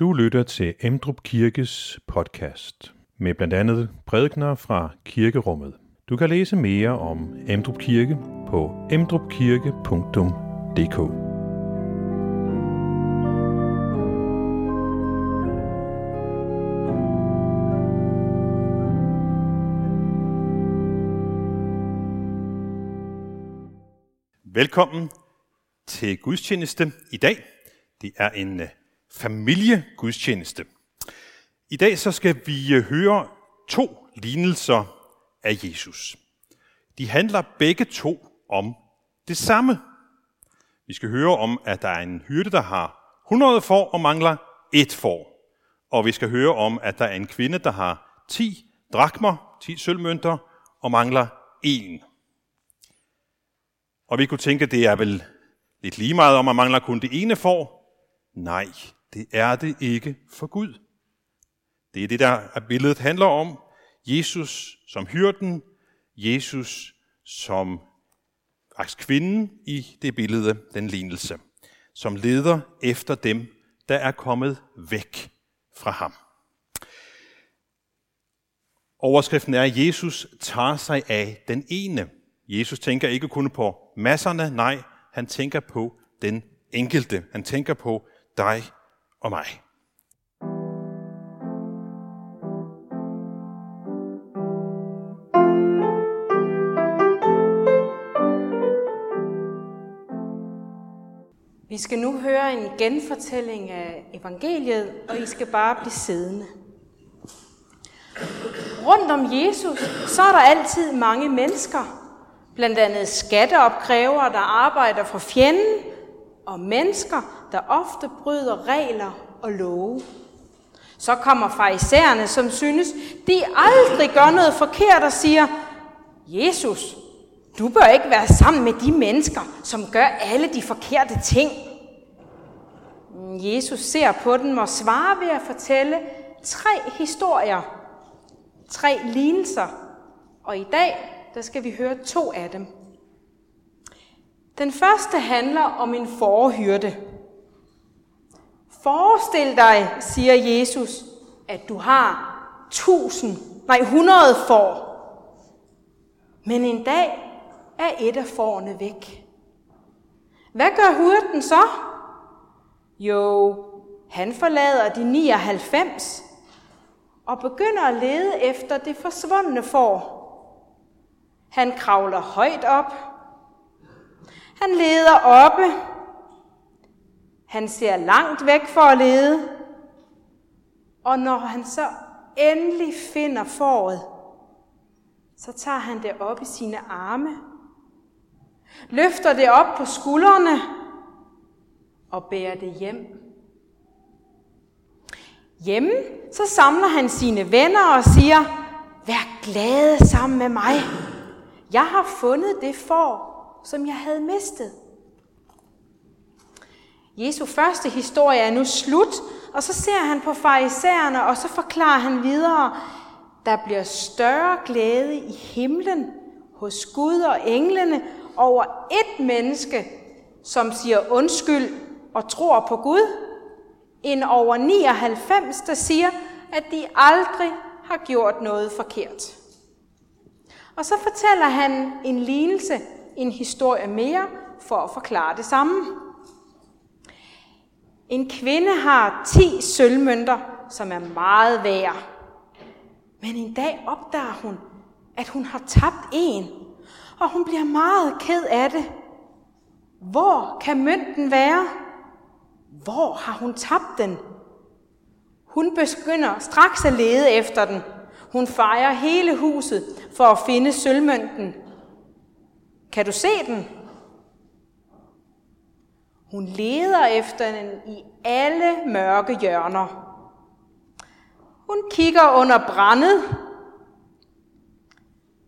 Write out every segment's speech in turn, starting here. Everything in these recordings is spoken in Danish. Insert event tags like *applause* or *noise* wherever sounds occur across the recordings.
Du lytter til Emdrup Kirkes podcast med blandt andet prædikner fra kirkerummet. Du kan læse mere om Emdrup Kirke på emdrupkirke.dk. Velkommen til gudstjeneste i dag. Det er en øh, familiegudstjeneste. I dag så skal vi øh, høre to lignelser af Jesus. De handler begge to om det samme. Vi skal høre om, at der er en hyrde, der har 100 får og mangler et får. Og vi skal høre om, at der er en kvinde, der har 10 drakmer, 10 sølvmønter og mangler en. Og vi kunne tænke, at det er vel lidt lige meget om, at man mangler kun det ene får. Nej, det er det ikke for Gud. Det er det, der billedet handler om. Jesus som hyrden, Jesus som faktisk kvinden i det billede, den lignelse, som leder efter dem, der er kommet væk fra ham. Overskriften er, at Jesus tager sig af den ene. Jesus tænker ikke kun på masserne, nej, han tænker på den enkelte. Han tænker på dig og mig. Vi skal nu høre en genfortælling af evangeliet, og I skal bare blive siddende. Rundt om Jesus, så er der altid mange mennesker. Blandt andet skatteopkrævere, der arbejder for fjenden, og mennesker, der ofte bryder regler og love. Så kommer farisæerne, som synes, de aldrig gør noget forkert og siger, Jesus, du bør ikke være sammen med de mennesker, som gør alle de forkerte ting. Jesus ser på dem og svarer ved at fortælle tre historier, tre lignelser. Og i dag, der skal vi høre to af dem. Den første handler om en forhyrte. Forestil dig, siger Jesus, at du har tusind, nej 100 får. Men en dag er et af fårene væk. Hvad gør hyrden så? Jo, han forlader de 99 og begynder at lede efter det forsvundne får. Han kravler højt op. Han leder oppe. Han ser langt væk for at lede. Og når han så endelig finder foråret, så tager han det op i sine arme, løfter det op på skuldrene og bærer det hjem. Hjemme så samler han sine venner og siger, vær glade sammen med mig. Jeg har fundet det får, som jeg havde mistet. Jesu første historie er nu slut, og så ser han på farisæerne, og så forklarer han videre, der bliver større glæde i himlen hos Gud og englene over et menneske, som siger undskyld og tror på Gud, end over 99, der siger, at de aldrig har gjort noget forkert. Og så fortæller han en lignelse, en historie mere, for at forklare det samme. En kvinde har 10 sølvmønter, som er meget værd. Men en dag opdager hun, at hun har tabt en, og hun bliver meget ked af det. Hvor kan mønten være? Hvor har hun tabt den? Hun begynder straks at lede efter den, hun fejrer hele huset for at finde sølvmønten. Kan du se den? Hun leder efter den i alle mørke hjørner. Hun kigger under brændet.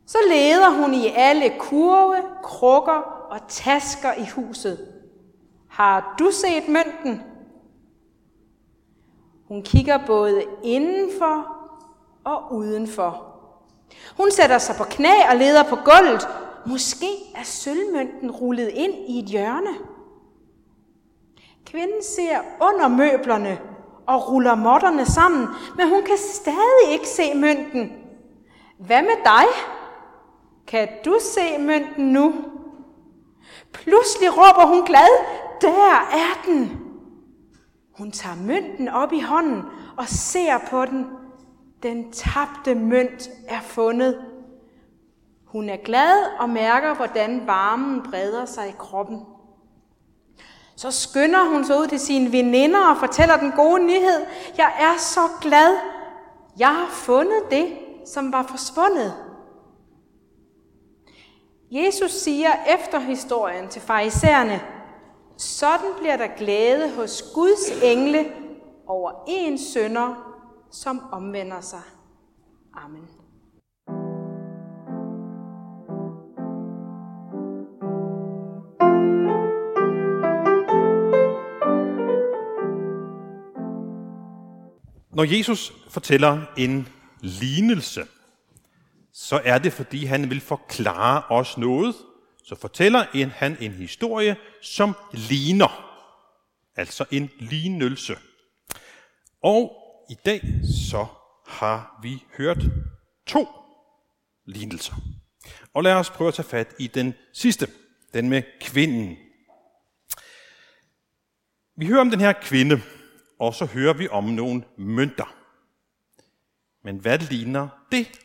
Så leder hun i alle kurve, krukker og tasker i huset. Har du set mønten? Hun kigger både indenfor og udenfor. Hun sætter sig på knæ og leder på gulvet. Måske er sølvmønten rullet ind i et hjørne. Kvinden ser under møblerne og ruller måtterne sammen, men hun kan stadig ikke se mønten. Hvad med dig? Kan du se mønten nu? Pludselig råber hun glad, der er den! Hun tager mønten op i hånden og ser på den. Den tabte mønt er fundet. Hun er glad og mærker, hvordan varmen breder sig i kroppen. Så skynder hun sig ud til sine veninder og fortæller den gode nyhed. Jeg er så glad. Jeg har fundet det, som var forsvundet. Jesus siger efter historien til farisæerne, sådan bliver der glæde hos Guds engle over en sønder, som omvender sig. Amen. Når Jesus fortæller en lignelse, så er det, fordi han vil forklare os noget. Så fortæller en, han en historie, som ligner. Altså en lignelse. Og i dag så har vi hørt to lignelser. Og lad os prøve at tage fat i den sidste, den med kvinden. Vi hører om den her kvinde, og så hører vi om nogle mønter. Men hvad ligner det?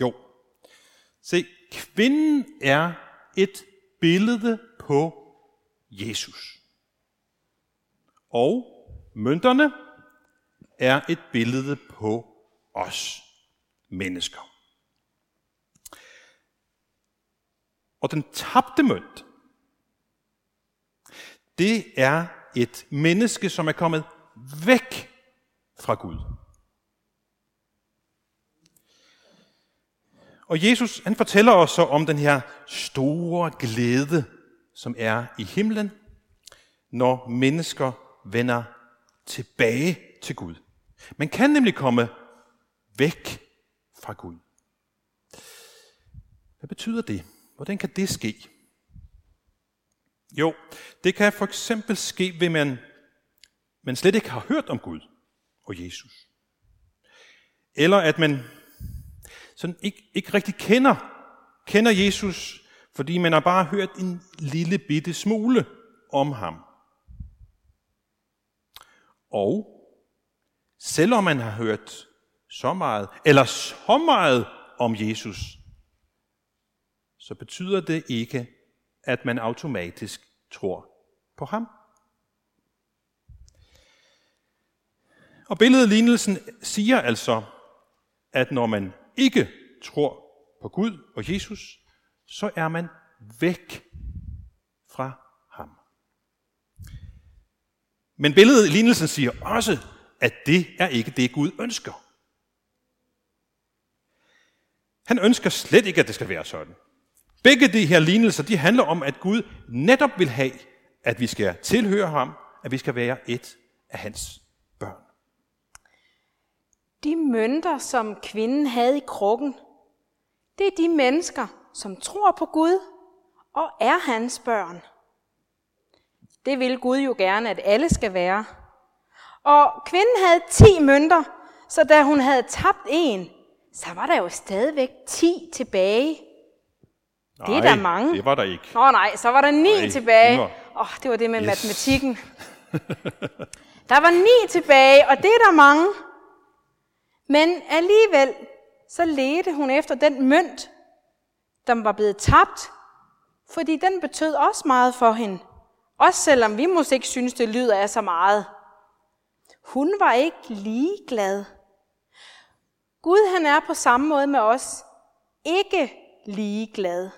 Jo, se, kvinden er et billede på Jesus. Og mønterne er et billede på os mennesker. Og den tabte mønt, det er et menneske, som er kommet væk fra Gud. Og Jesus han fortæller os så om den her store glæde, som er i himlen, når mennesker vender tilbage til Gud. Man kan nemlig komme væk fra Gud. Hvad betyder det? Hvordan kan det ske? Jo, det kan for eksempel ske ved, man man slet ikke har hørt om Gud og Jesus. Eller at man sådan ikke, ikke rigtig kender, kender Jesus, fordi man har bare hørt en lille bitte smule om ham. Og selvom man har hørt så meget, eller så meget om Jesus, så betyder det ikke, at man automatisk tror på ham. Og billedlignelsen siger altså, at når man ikke tror på Gud og Jesus, så er man væk fra ham. Men billedet lignelsen siger også, at det er ikke det, Gud ønsker. Han ønsker slet ikke, at det skal være sådan. Begge de her lignelser, de handler om, at Gud netop vil have, at vi skal tilhøre ham, at vi skal være et af hans. De mønter, som kvinden havde i krukken, det er de mennesker, som tror på Gud og er hans børn. Det vil Gud jo gerne, at alle skal være. Og kvinden havde 10 mønter, så da hun havde tabt en, så var der jo stadigvæk 10 tilbage. Nej, det er der mange. det var der ikke. Nå nej, så var der 9 Nej, tilbage. Åh, oh, det var det med yes. matematikken. *laughs* Der var 9 tilbage, og det er der mange. Men alligevel, så ledte hun efter den mønt, der var blevet tabt, fordi den betød også meget for hende. Også selvom vi måske ikke synes, det lyder af så meget. Hun var ikke ligeglad. Gud han er på samme måde med os. Ikke ligeglad.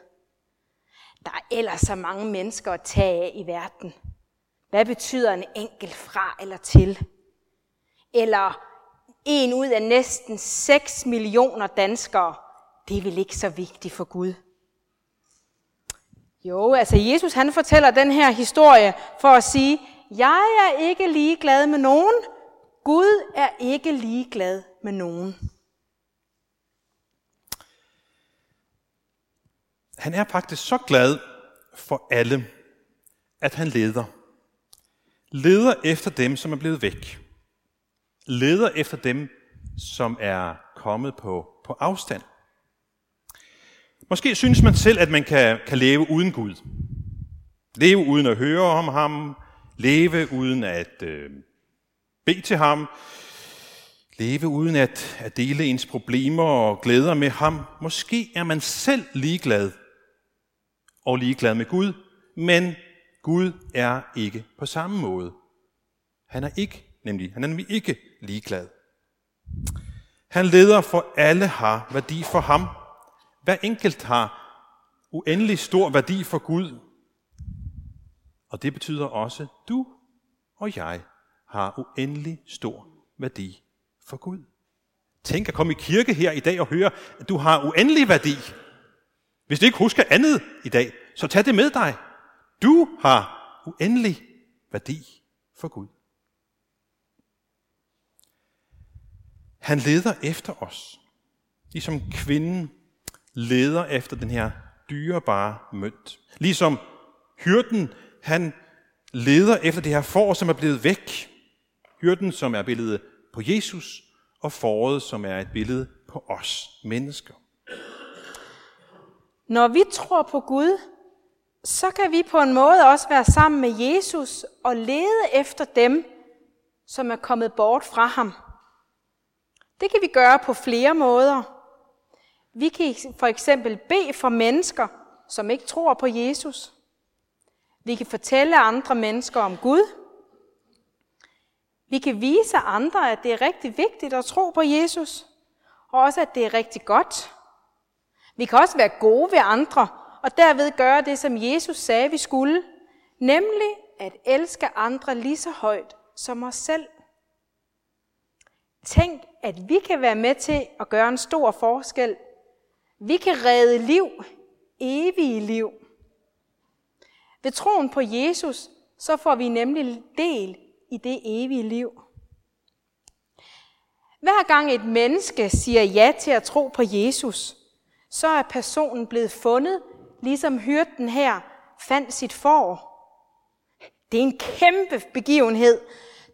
Der er ellers så mange mennesker at tage af i verden. Hvad betyder en enkelt fra eller til? Eller en ud af næsten 6 millioner danskere, det er vel ikke så vigtigt for Gud. Jo, altså Jesus han fortæller den her historie for at sige, jeg er ikke ligeglad med nogen. Gud er ikke ligeglad med nogen. Han er faktisk så glad for alle, at han leder. Leder efter dem, som er blevet væk leder efter dem, som er kommet på, på afstand. Måske synes man selv, at man kan, kan leve uden Gud. Leve uden at høre om ham, leve uden at øh, bede til ham, leve uden at, at dele ens problemer og glæder med ham. Måske er man selv ligeglad og ligeglad med Gud, men Gud er ikke på samme måde. Han er ikke nemlig, han er nemlig ikke ligeglad. Han leder for alle har værdi for ham. Hver enkelt har uendelig stor værdi for Gud. Og det betyder også, at du og jeg har uendelig stor værdi for Gud. Tænk at komme i kirke her i dag og høre, at du har uendelig værdi. Hvis du ikke husker andet i dag, så tag det med dig. Du har uendelig værdi for Gud. Han leder efter os. Ligesom kvinden leder efter den her dyrebare mønt. Ligesom hyrden, han leder efter det her får, som er blevet væk. Hyrden, som er billedet på Jesus, og foråret, som er et billede på os mennesker. Når vi tror på Gud, så kan vi på en måde også være sammen med Jesus og lede efter dem, som er kommet bort fra ham. Det kan vi gøre på flere måder. Vi kan for eksempel bede for mennesker, som ikke tror på Jesus. Vi kan fortælle andre mennesker om Gud. Vi kan vise andre, at det er rigtig vigtigt at tro på Jesus, og også at det er rigtig godt. Vi kan også være gode ved andre, og derved gøre det, som Jesus sagde, vi skulle, nemlig at elske andre lige så højt som os selv. Tænk, at vi kan være med til at gøre en stor forskel. Vi kan redde liv, evige liv. Ved troen på Jesus, så får vi nemlig del i det evige liv. Hver gang et menneske siger ja til at tro på Jesus, så er personen blevet fundet, ligesom hyrden her fandt sit får. Det er en kæmpe begivenhed.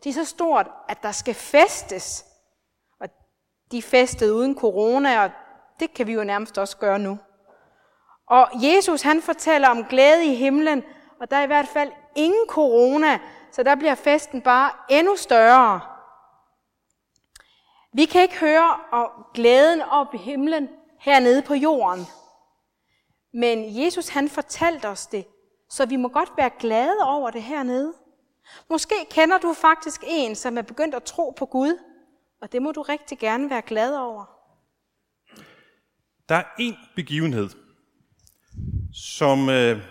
Det er så stort, at der skal festes de festede uden corona, og det kan vi jo nærmest også gøre nu. Og Jesus han fortæller om glæde i himlen, og der er i hvert fald ingen corona, så der bliver festen bare endnu større. Vi kan ikke høre om glæden op i himlen hernede på jorden. Men Jesus han fortalte os det, så vi må godt være glade over det hernede. Måske kender du faktisk en, som er begyndt at tro på Gud, og det må du rigtig gerne være glad over. Der er en begivenhed, som øh,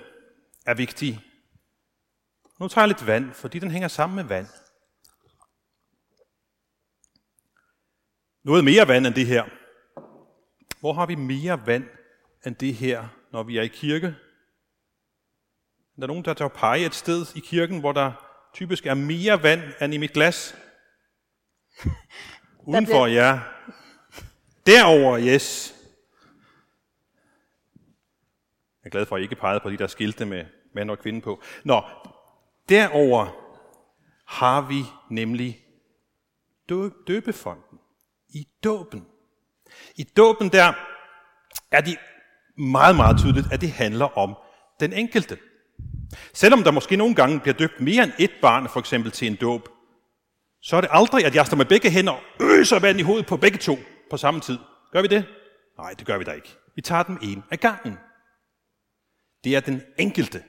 er vigtig. Nu tager jeg lidt vand, fordi den hænger sammen med vand. Noget mere vand end det her. Hvor har vi mere vand end det her, når vi er i kirke? Er der nogen, der tager pege et sted i kirken, hvor der typisk er mere vand end i mit glas? Udenfor, bliver... ja. Derover, yes. Jeg er glad for, at I ikke pegede på de der skilte med mand og kvinde på. Nå, derover har vi nemlig døbefonden. I dåben. I dåben der er det meget, meget tydeligt, at det handler om den enkelte. Selvom der måske nogle gange bliver døbt mere end et barn, for eksempel til en dåb, så er det aldrig, at jeg står med begge hænder og øser vand i hovedet på begge to på samme tid. Gør vi det? Nej, det gør vi da ikke. Vi tager dem en af gangen. Det er den enkelte,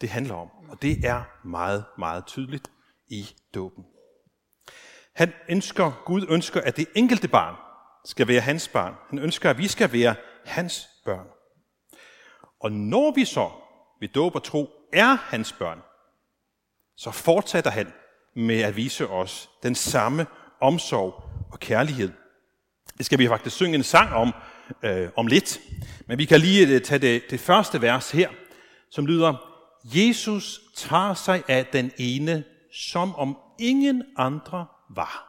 det handler om. Og det er meget, meget tydeligt i dåben. Han ønsker, Gud ønsker, at det enkelte barn skal være hans barn. Han ønsker, at vi skal være hans børn. Og når vi så ved dåb og tro er hans børn, så fortsætter han med at vise os den samme omsorg og kærlighed. Det skal vi faktisk synge en sang om øh, om lidt. Men vi kan lige øh, tage det, det første vers her, som lyder, Jesus tager sig af den ene, som om ingen andre var.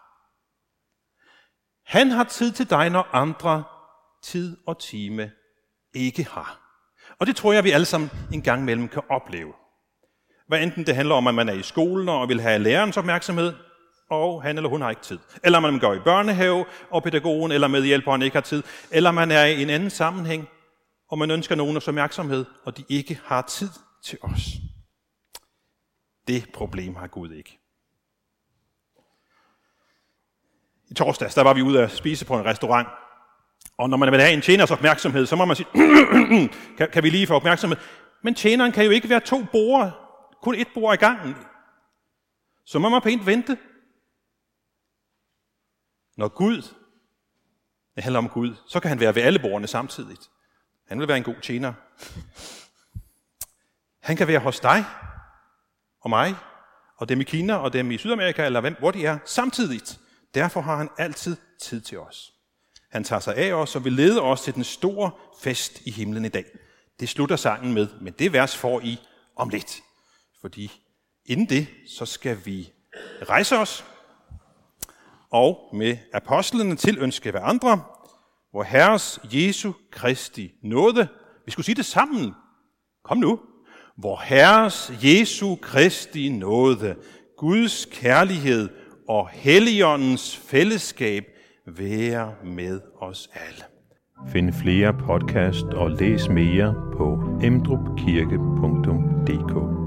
Han har tid til dig, når andre tid og time ikke har. Og det tror jeg, vi alle sammen en gang imellem kan opleve. Hvad enten det handler om, at man er i skolen og vil have lærerens opmærksomhed, og han eller hun har ikke tid. Eller man går i børnehave, og pædagogen eller medhjælperen ikke har tid. Eller man er i en anden sammenhæng, og man ønsker nogens opmærksomhed, og de ikke har tid til os. Det problem har Gud ikke. I torsdags, der var vi ude at spise på en restaurant, og når man vil have en tjeners opmærksomhed, så må man sige, *coughs* kan, kan vi lige få opmærksomhed? Men tjeneren kan jo ikke være to borde, kun et bord i gangen. Så må man pænt vente. Når Gud, det handler om Gud, så kan han være ved alle bordene samtidig. Han vil være en god tjener. Han kan være hos dig og mig, og dem i Kina og dem i Sydamerika, eller hvem, hvor de er, samtidigt. Derfor har han altid tid til os. Han tager sig af os og vil lede os til den store fest i himlen i dag. Det slutter sangen med, men det vers får I om lidt. Fordi inden det, så skal vi rejse os og med apostlene tilønske andre, hvor Herres Jesu Kristi nåde, vi skulle sige det sammen, kom nu, hvor Herres Jesu Kristi nåde, Guds kærlighed og Helligåndens fællesskab være med os alle. Find flere podcast og læs mere på emdrupkirke.dk